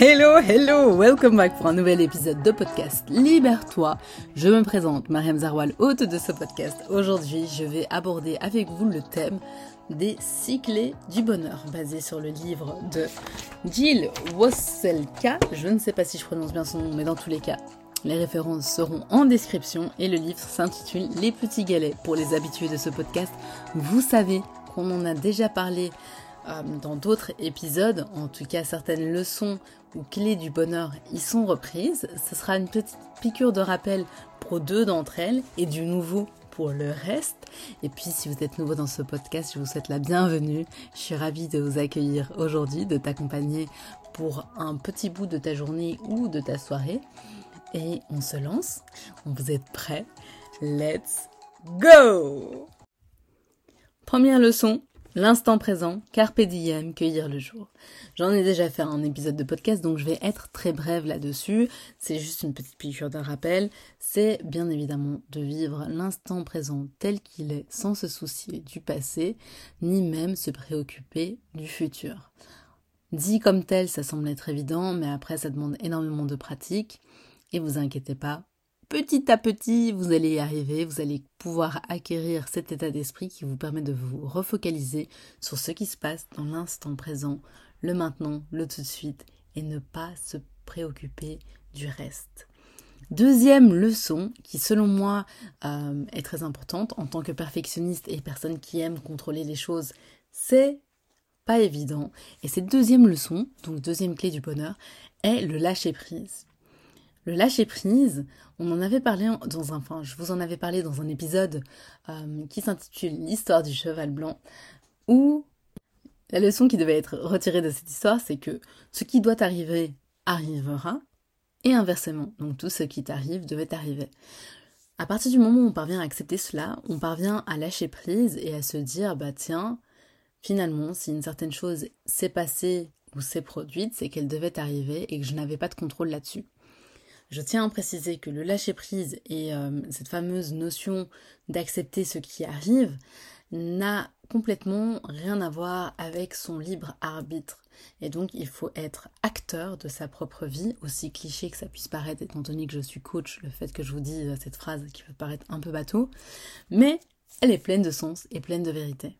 Hello, hello, welcome back pour un nouvel épisode de podcast Libère-toi. Je me présente, Mariam Zarwal, hôte de ce podcast. Aujourd'hui, je vais aborder avec vous le thème des cyclés du bonheur, basé sur le livre de Jill Wasselka. Je ne sais pas si je prononce bien son nom, mais dans tous les cas, les références seront en description et le livre s'intitule Les petits galets. Pour les habitués de ce podcast, vous savez qu'on en a déjà parlé euh, dans d'autres épisodes, en tout cas certaines leçons clés du bonheur y sont reprises. Ce sera une petite piqûre de rappel pour deux d'entre elles et du nouveau pour le reste. Et puis si vous êtes nouveau dans ce podcast, je vous souhaite la bienvenue. Je suis ravie de vous accueillir aujourd'hui, de t'accompagner pour un petit bout de ta journée ou de ta soirée. Et on se lance. Vous êtes prêts? Let's go Première leçon, L'instant présent, carpe diem, cueillir le jour. J'en ai déjà fait un épisode de podcast, donc je vais être très brève là-dessus. C'est juste une petite piqûre de rappel. C'est bien évidemment de vivre l'instant présent tel qu'il est, sans se soucier du passé, ni même se préoccuper du futur. Dit comme tel, ça semble être évident, mais après ça demande énormément de pratique. Et vous inquiétez pas, petit à petit, vous allez y arriver, vous allez pouvoir acquérir cet état d'esprit qui vous permet de vous refocaliser sur ce qui se passe dans l'instant présent, le maintenant, le tout de suite, et ne pas se préoccuper du reste. Deuxième leçon qui selon moi euh, est très importante en tant que perfectionniste et personne qui aime contrôler les choses, c'est pas évident. Et cette deuxième leçon, donc deuxième clé du bonheur, est le lâcher prise. Le lâcher prise, on en avait parlé dans un, enfin, je vous en avais parlé dans un épisode euh, qui s'intitule L'histoire du cheval blanc, où la leçon qui devait être retirée de cette histoire, c'est que ce qui doit arriver arrivera, et inversement. Donc tout ce qui t'arrive devait arriver. À partir du moment où on parvient à accepter cela, on parvient à lâcher prise et à se dire, bah tiens, finalement, si une certaine chose s'est passée ou s'est produite, c'est qu'elle devait arriver et que je n'avais pas de contrôle là-dessus. Je tiens à préciser que le lâcher-prise et euh, cette fameuse notion d'accepter ce qui arrive n'a complètement rien à voir avec son libre arbitre. Et donc il faut être acteur de sa propre vie, aussi cliché que ça puisse paraître, étant donné que je suis coach, le fait que je vous dis cette phrase qui peut paraître un peu bateau, mais elle est pleine de sens et pleine de vérité.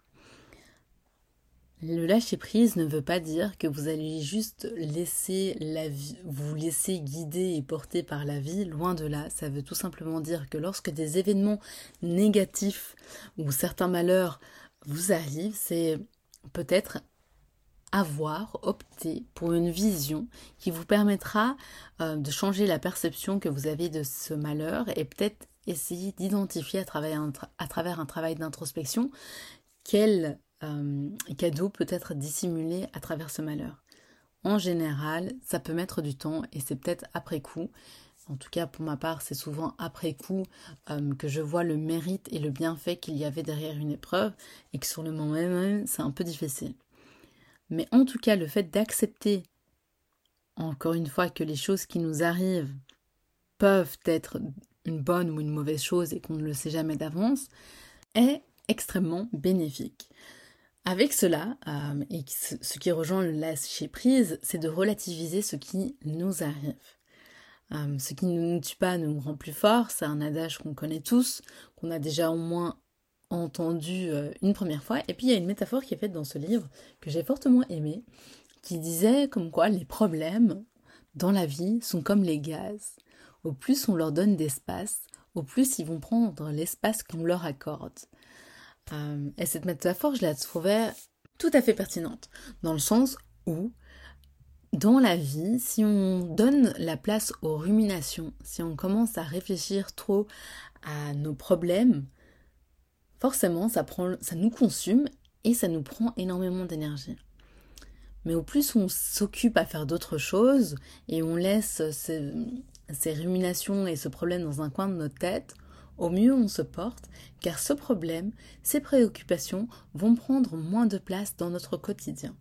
Le lâcher prise ne veut pas dire que vous allez juste laisser la vie, vous laisser guider et porter par la vie, loin de là. Ça veut tout simplement dire que lorsque des événements négatifs ou certains malheurs vous arrivent, c'est peut-être avoir opté pour une vision qui vous permettra euh, de changer la perception que vous avez de ce malheur et peut-être essayer d'identifier à à travers un travail d'introspection quel euh, cadeau peut être dissimulé à travers ce malheur. En général, ça peut mettre du temps et c'est peut-être après coup. En tout cas, pour ma part, c'est souvent après coup euh, que je vois le mérite et le bienfait qu'il y avait derrière une épreuve et que sur le moment même, c'est un peu difficile. Mais en tout cas, le fait d'accepter, encore une fois, que les choses qui nous arrivent peuvent être une bonne ou une mauvaise chose et qu'on ne le sait jamais d'avance, est extrêmement bénéfique. Avec cela, euh, et ce qui rejoint le lâcher prise, c'est de relativiser ce qui nous arrive. Euh, ce qui ne nous tue pas nous rend plus fort, c'est un adage qu'on connaît tous, qu'on a déjà au moins entendu euh, une première fois. Et puis il y a une métaphore qui est faite dans ce livre que j'ai fortement aimé, qui disait comme quoi les problèmes dans la vie sont comme les gaz. Au plus on leur donne d'espace, au plus ils vont prendre l'espace qu'on leur accorde. Euh, et cette métaphore, je la trouvais tout à fait pertinente, dans le sens où, dans la vie, si on donne la place aux ruminations, si on commence à réfléchir trop à nos problèmes, forcément, ça, prend, ça nous consume et ça nous prend énormément d'énergie. Mais au plus on s'occupe à faire d'autres choses et on laisse ces, ces ruminations et ce problème dans un coin de notre tête, au mieux on se porte, car ce problème, ces préoccupations vont prendre moins de place dans notre quotidien.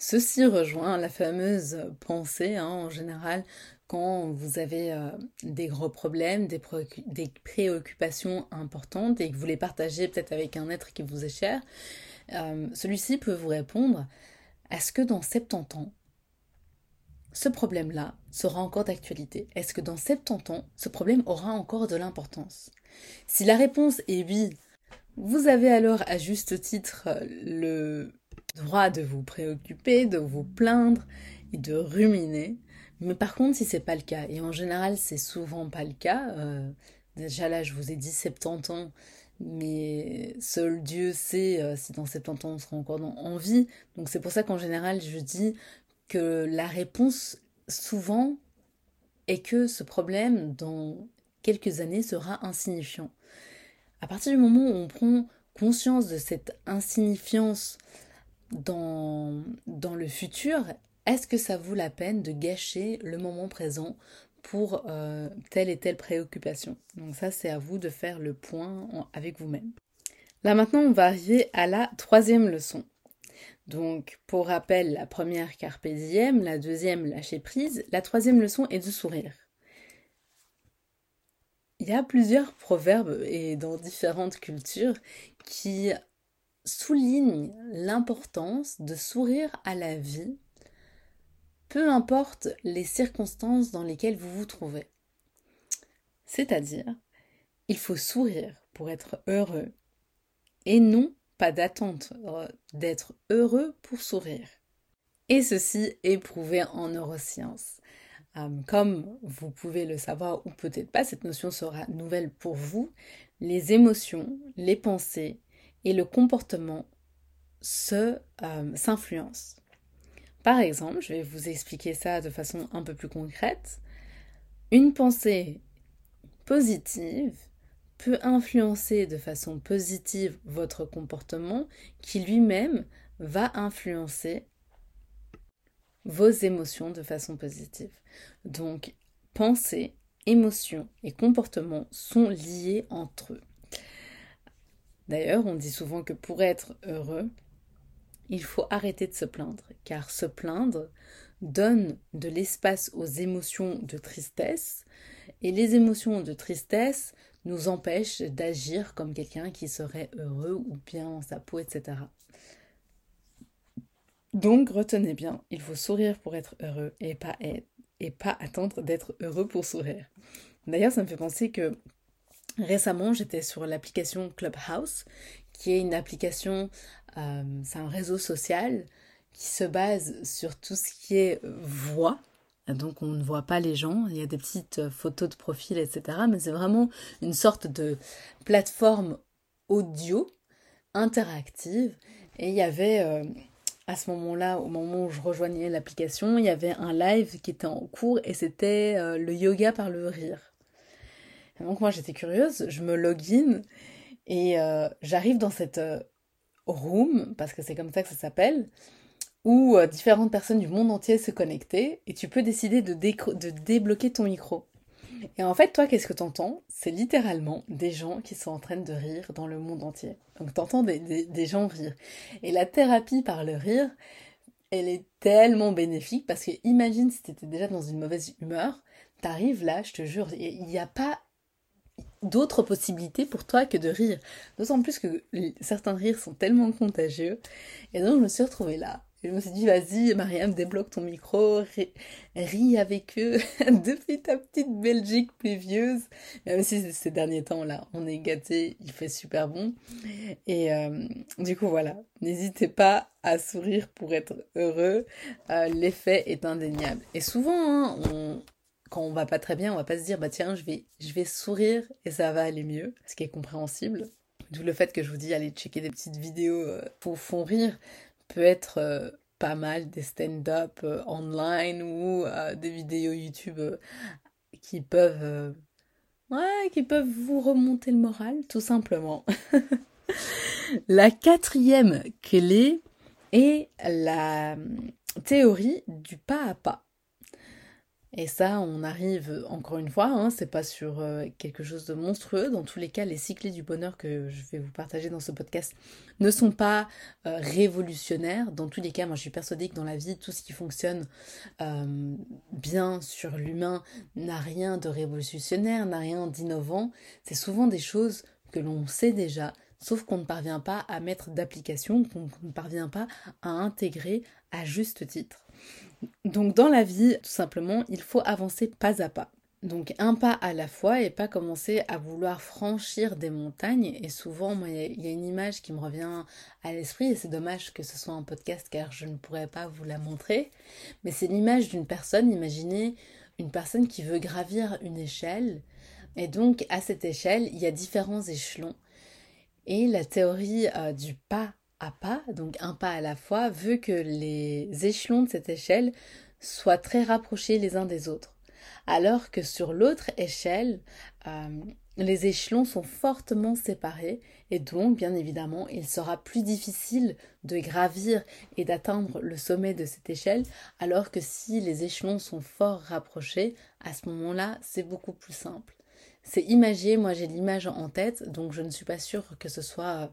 Ceci rejoint la fameuse pensée, hein, en général, quand vous avez euh, des gros problèmes, des, préoccupations importantes et que vous les partagez peut-être avec un être qui vous est cher, euh, celui-ci peut vous répondre, est-ce que dans 70 ans, ce problème-là sera encore d'actualité? Est-ce que dans 70 ans, ce problème aura encore de l'importance? Si la réponse est oui, vous avez alors à juste titre le droit de vous préoccuper, de vous plaindre et de ruminer. Mais par contre, si c'est pas le cas, et en général c'est souvent pas le cas, euh, déjà là je vous ai dit 70 ans, mais seul Dieu sait euh, si dans 70 ans on sera encore en vie. Donc c'est pour ça qu'en général je dis que la réponse souvent est que ce problème dans quelques années sera insignifiant. À partir du moment où on prend conscience de cette insignifiance dans, dans le futur, est-ce que ça vaut la peine de gâcher le moment présent pour euh, telle et telle préoccupation? Donc ça, c'est à vous de faire le point avec vous-même. Là maintenant, on va arriver à la troisième leçon. Donc, pour rappel, la première carpe diem, la deuxième lâcher prise, la troisième leçon est de sourire. Il y a plusieurs proverbes et dans différentes cultures qui soulignent l'importance de sourire à la vie peu importe les circonstances dans lesquelles vous vous trouvez. C'est-à-dire, il faut sourire pour être heureux et non pas d'attente d'être heureux pour sourire. Et ceci est prouvé en neurosciences. Euh, comme vous pouvez le savoir ou peut-être pas, cette notion sera nouvelle pour vous. Les émotions, les pensées et le comportement euh, s'influencent. Par exemple, je vais vous expliquer ça de façon un peu plus concrète. Une pensée positive peut influencer de façon positive votre comportement qui lui-même va influencer vos émotions de façon positive. Donc, pensée, émotion et comportement sont liés entre eux. D'ailleurs, on dit souvent que pour être heureux, il faut arrêter de se plaindre, car se plaindre donne de l'espace aux émotions de tristesse, et les émotions de tristesse nous empêchent d'agir comme quelqu'un qui serait heureux ou bien dans sa peau, etc. Donc retenez bien, il faut sourire pour être heureux et pas, et pas attendre d'être heureux pour sourire. D'ailleurs, ça me fait penser que récemment, j'étais sur l'application Clubhouse, qui est une application euh, c'est un réseau social qui se base sur tout ce qui est voix. Donc on ne voit pas les gens, il y a des petites photos de profil, etc. Mais c'est vraiment une sorte de plateforme audio interactive. Et il y avait, euh, à ce moment-là, au moment où je rejoignais l'application, il y avait un live qui était en cours et c'était euh, le yoga par le rire. donc moi j'étais curieuse, je me login et j'arrive dans cette room, parce que c'est comme ça que ça s'appelle, où euh, différentes personnes du monde entier se connectaient et tu peux décider de, de débloquer ton micro. Et en fait, toi, qu'est-ce que t'entends? C'est littéralement des gens qui sont en train de rire dans le monde entier. Donc t'entends des, des, des gens rire. Et la thérapie par le rire, elle est tellement bénéfique parce que imagine si t'étais déjà dans une mauvaise humeur, t'arrives là, je te jure, il n'y a pas d'autres possibilités pour toi que de rire. D'autant plus que certains rires sont tellement contagieux. Et donc je me suis retrouvée là. Je me suis dit, vas-y, Mariam, débloque ton micro, ris, avec eux depuis ta petite Belgique pluvieuse. Même si ces derniers temps-là, on est gâtés, il fait super bon. Et euh, du coup, voilà, n'hésitez pas à sourire pour être heureux. Euh, l'effet est indéniable. Et souvent, hein, on, quand on va pas très bien, on va pas se dire bah tiens, je vais je vais sourire et ça va aller mieux, ce qui est compréhensible. D'où le fait que je vous dis allez checker des petites vidéos euh, pour fond rire peut être euh, pas mal des stand-up euh, online ou des vidéos YouTube qui peuvent qui peuvent vous remonter le moral tout simplement. la quatrième clé est la théorie du pas à pas. Et ça, on arrive encore une fois, hein, c'est pas sur euh, quelque chose de monstrueux. Dans tous les cas, les cycles du bonheur que je vais vous partager dans ce podcast ne sont pas euh, révolutionnaires. Dans tous les cas, moi je suis persuadée que dans la vie, tout ce qui fonctionne euh, bien sur l'humain n'a rien de révolutionnaire, n'a rien d'innovant. C'est souvent des choses que l'on sait déjà, sauf qu'on ne parvient pas à mettre d'application, qu'on ne parvient pas à intégrer à juste titre. Donc dans la vie, tout simplement, il faut avancer pas à pas. Donc un pas à la fois et pas commencer à vouloir franchir des montagnes. Et souvent, moi, il y, a une image qui me revient à l'esprit et c'est dommage que ce soit un podcast car je ne pourrais pas vous la montrer. Mais c'est l'image d'une personne, imaginez une personne qui veut gravir une échelle. Et donc à cette échelle, il y a différents échelons. Et la théorie euh, du pas pas, donc un pas à la fois, veut que les échelons de cette échelle soient très rapprochés les uns des autres alors que sur l'autre échelle, euh, les échelons sont fortement séparés et donc, bien évidemment, il sera plus difficile de gravir et d'atteindre le sommet de cette échelle, alors que si les échelons sont fort rapprochés, à ce moment-là, c'est beaucoup plus simple. C'est imagé, moi j'ai l'image en tête, donc je ne suis pas sûre que ce soit euh,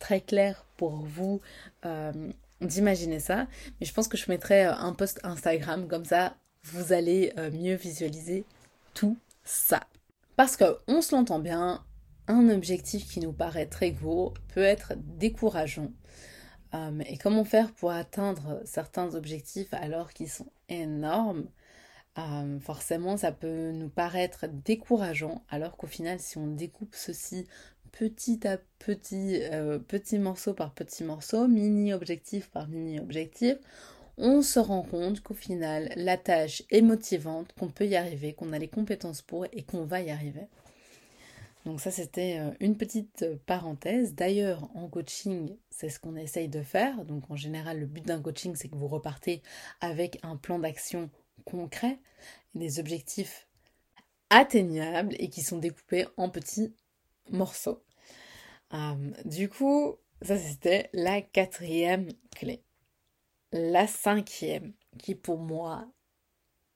très clair pour vous euh, d'imaginer ça, mais je pense que je mettrai un post Instagram, comme ça vous allez euh, mieux visualiser tout ça. Parce que on se l'entend bien, un objectif qui nous paraît très gros peut être décourageant. Euh, et comment faire pour atteindre certains objectifs alors qu'ils sont énormes? Euh, Forcément, ça peut nous paraître décourageant, alors qu'au final, si on découpe ceci petit à petit, petit morceau par petit morceau, mini objectif par mini objectif, on se rend compte qu'au final, la tâche est motivante, qu'on peut y arriver, qu'on a les compétences pour et qu'on va y arriver. Donc ça, c'était euh, une petite parenthèse. D'ailleurs, en coaching, c'est ce qu'on essaye de faire. Donc en général, le but d'un coaching, c'est que vous repartez avec un plan d'action concret, des objectifs atteignables et qui sont découpés en petits morceaux. Euh, du coup, ça c'était la quatrième clé. La cinquième, qui pour moi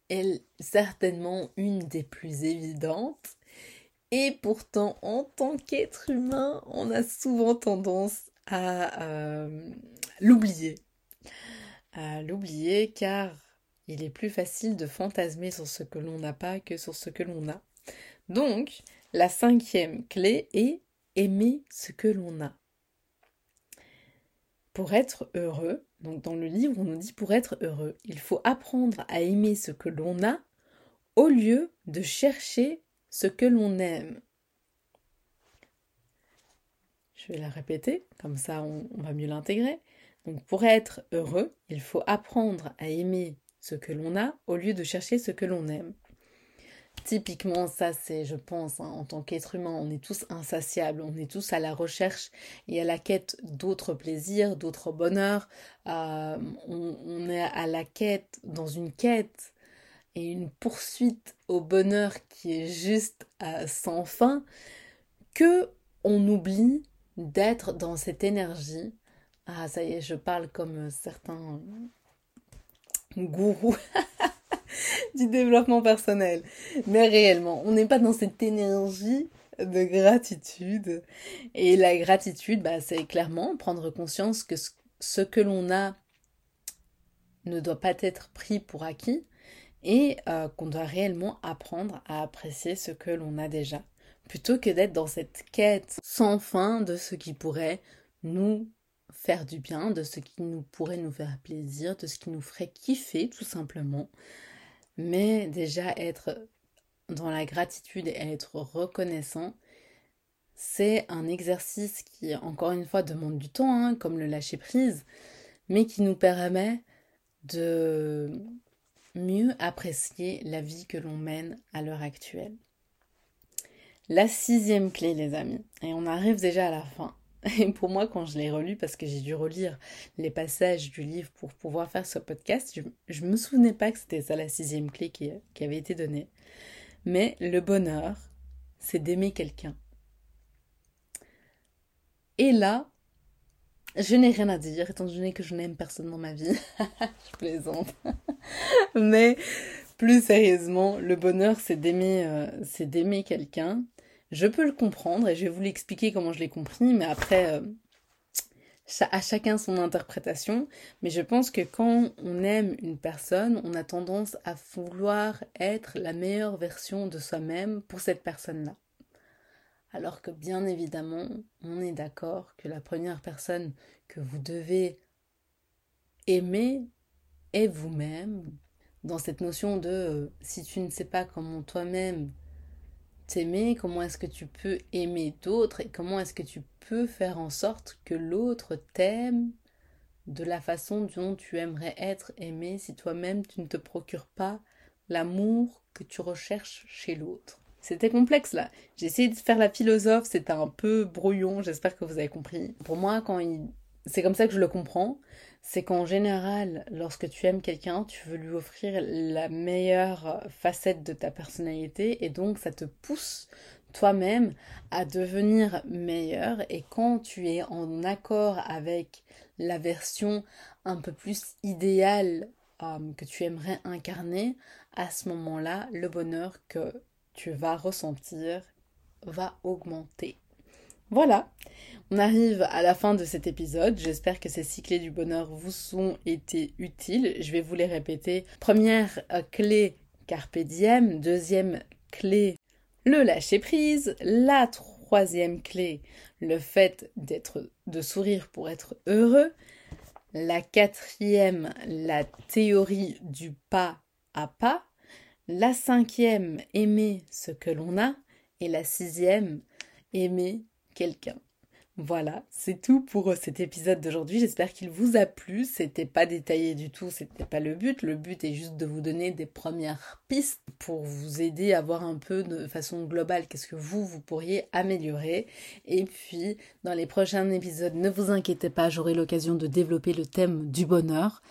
est certainement une des plus évidentes, et pourtant en tant qu'être humain, on a souvent tendance à euh, l'oublier. À l'oublier car il est plus facile de fantasmer sur ce que l'on n'a pas que sur ce que l'on a. Donc, la cinquième clé est aimer ce que l'on a. Pour être heureux, donc dans le livre, on nous dit pour être heureux, il faut apprendre à aimer ce que l'on a au lieu de chercher ce que l'on aime. Je vais la répéter, comme ça on, va mieux l'intégrer. Donc pour être heureux, il faut apprendre à aimer ce que l'on a au lieu de chercher ce que l'on aime. Typiquement, ça, c'est, je pense, hein, en tant qu'être humain, on est tous insatiables, on est tous à la recherche et à la quête d'autres plaisirs, d'autres bonheurs. Euh, on, est à la quête, dans une quête et une poursuite au bonheur qui est juste euh, sans fin, que on oublie d'être dans cette énergie. Ah, ça y est, je parle comme certains gourous. du développement personnel. Mais réellement, on n'est pas dans cette énergie de gratitude. Et la gratitude, bah, c'est clairement prendre conscience que ce que l'on a ne doit pas être pris pour acquis et euh, qu'on doit réellement apprendre à apprécier ce que l'on a déjà, plutôt que d'être dans cette quête sans fin de ce qui pourrait nous faire du bien, de ce qui nous pourrait nous faire plaisir, de ce qui nous ferait kiffer tout simplement mais déjà être dans la gratitude et être reconnaissant, c'est un exercice qui, encore une fois, demande du temps, hein, comme le lâcher prise, mais qui nous permet de mieux apprécier la vie que l'on mène à l'heure actuelle. La sixième clé, les amis, et on arrive déjà à la fin, et pour moi, quand je l'ai relu, parce que j'ai dû relire les passages du livre pour pouvoir faire ce podcast, je ne me souvenais pas que c'était ça la sixième clé qui, avait été donnée. Mais le bonheur, c'est d'aimer quelqu'un. Et là, je n'ai rien à dire, étant donné que je n'aime personne dans ma vie. je plaisante. Mais plus sérieusement, le bonheur, c'est d'aimer, euh, c'est d'aimer quelqu'un je peux le comprendre et je vais vous l'expliquer comment je l'ai compris, mais après, euh, à chacun son interprétation. Mais je pense que quand on aime une personne, on a tendance à vouloir être la meilleure version de soi-même pour cette personne-là. Alors que bien évidemment, on est d'accord que la première personne que vous devez aimer et vous-même, dans cette notion de euh, si tu ne sais pas comment toi-même t'aimer, comment est-ce que tu peux aimer d'autres et comment est-ce que tu peux faire en sorte que l'autre t'aime de la façon dont tu aimerais être aimé si toi-même tu ne te procures pas l'amour que tu recherches chez l'autre. C'était complexe là. J'ai essayé de faire la philosophe, c'était un peu brouillon, j'espère que vous avez compris. Pour moi, quand il... c'est comme ça que je le comprends, c'est qu'en général, lorsque tu aimes quelqu'un, tu veux lui offrir la meilleure facette de ta personnalité et donc ça te pousse toi-même à devenir meilleur et quand tu es en accord avec la version un peu plus idéale euh, que tu aimerais incarner, à ce moment-là, le bonheur que tu vas ressentir va augmenter. Voilà, on arrive à la fin de cet épisode. J'espère que ces six clés du bonheur vous ont été utiles. Je vais vous les répéter. Première euh, clé, carpe diem. Deuxième clé, le lâcher prise. La troisième clé, le fait d'être, de sourire pour être heureux. La quatrième, la théorie du pas à pas. La cinquième, aimer ce que l'on a. Et la sixième, aimer quelqu'un. Voilà, c'est tout pour cet épisode d'aujourd'hui. J'espère qu'il vous a plu. C'était pas détaillé du tout, c'était pas le but. Le but est juste de vous donner des premières pistes pour vous aider à voir un peu de façon globale qu'est-ce que vous, vous pourriez améliorer. Et puis, dans les prochains épisodes, ne vous inquiétez pas, j'aurai l'occasion de développer le thème du bonheur.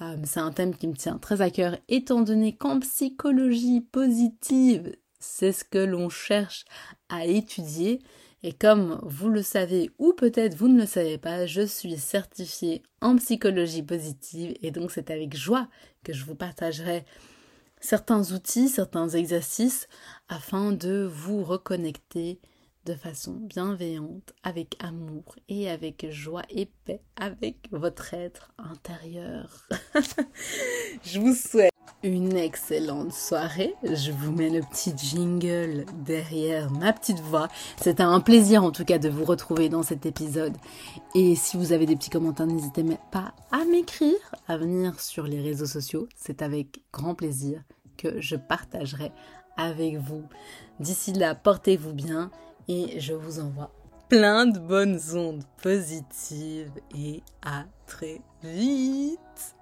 Euh, c'est un thème qui me tient très à cœur, étant donné qu'en psychologie positive, c'est ce que l'on cherche à étudier. Et comme vous le savez ou peut-être vous ne le savez pas, je suis certifiée en psychologie positive et donc c'est avec joie que je vous partagerai certains outils, certains exercices afin de vous reconnecter de façon bienveillante, avec amour et avec joie et paix avec votre être intérieur. je vous souhaite une excellente soirée. Je vous mets le petit jingle derrière ma petite voix. C'était un plaisir en tout cas de vous retrouver dans cet épisode. Et si vous avez des petits commentaires, n'hésitez pas à m'écrire, à venir sur les réseaux sociaux. C'est avec grand plaisir que je partagerai avec vous. D'ici là, portez-vous bien et je vous envoie plein de bonnes ondes positives et à très vite.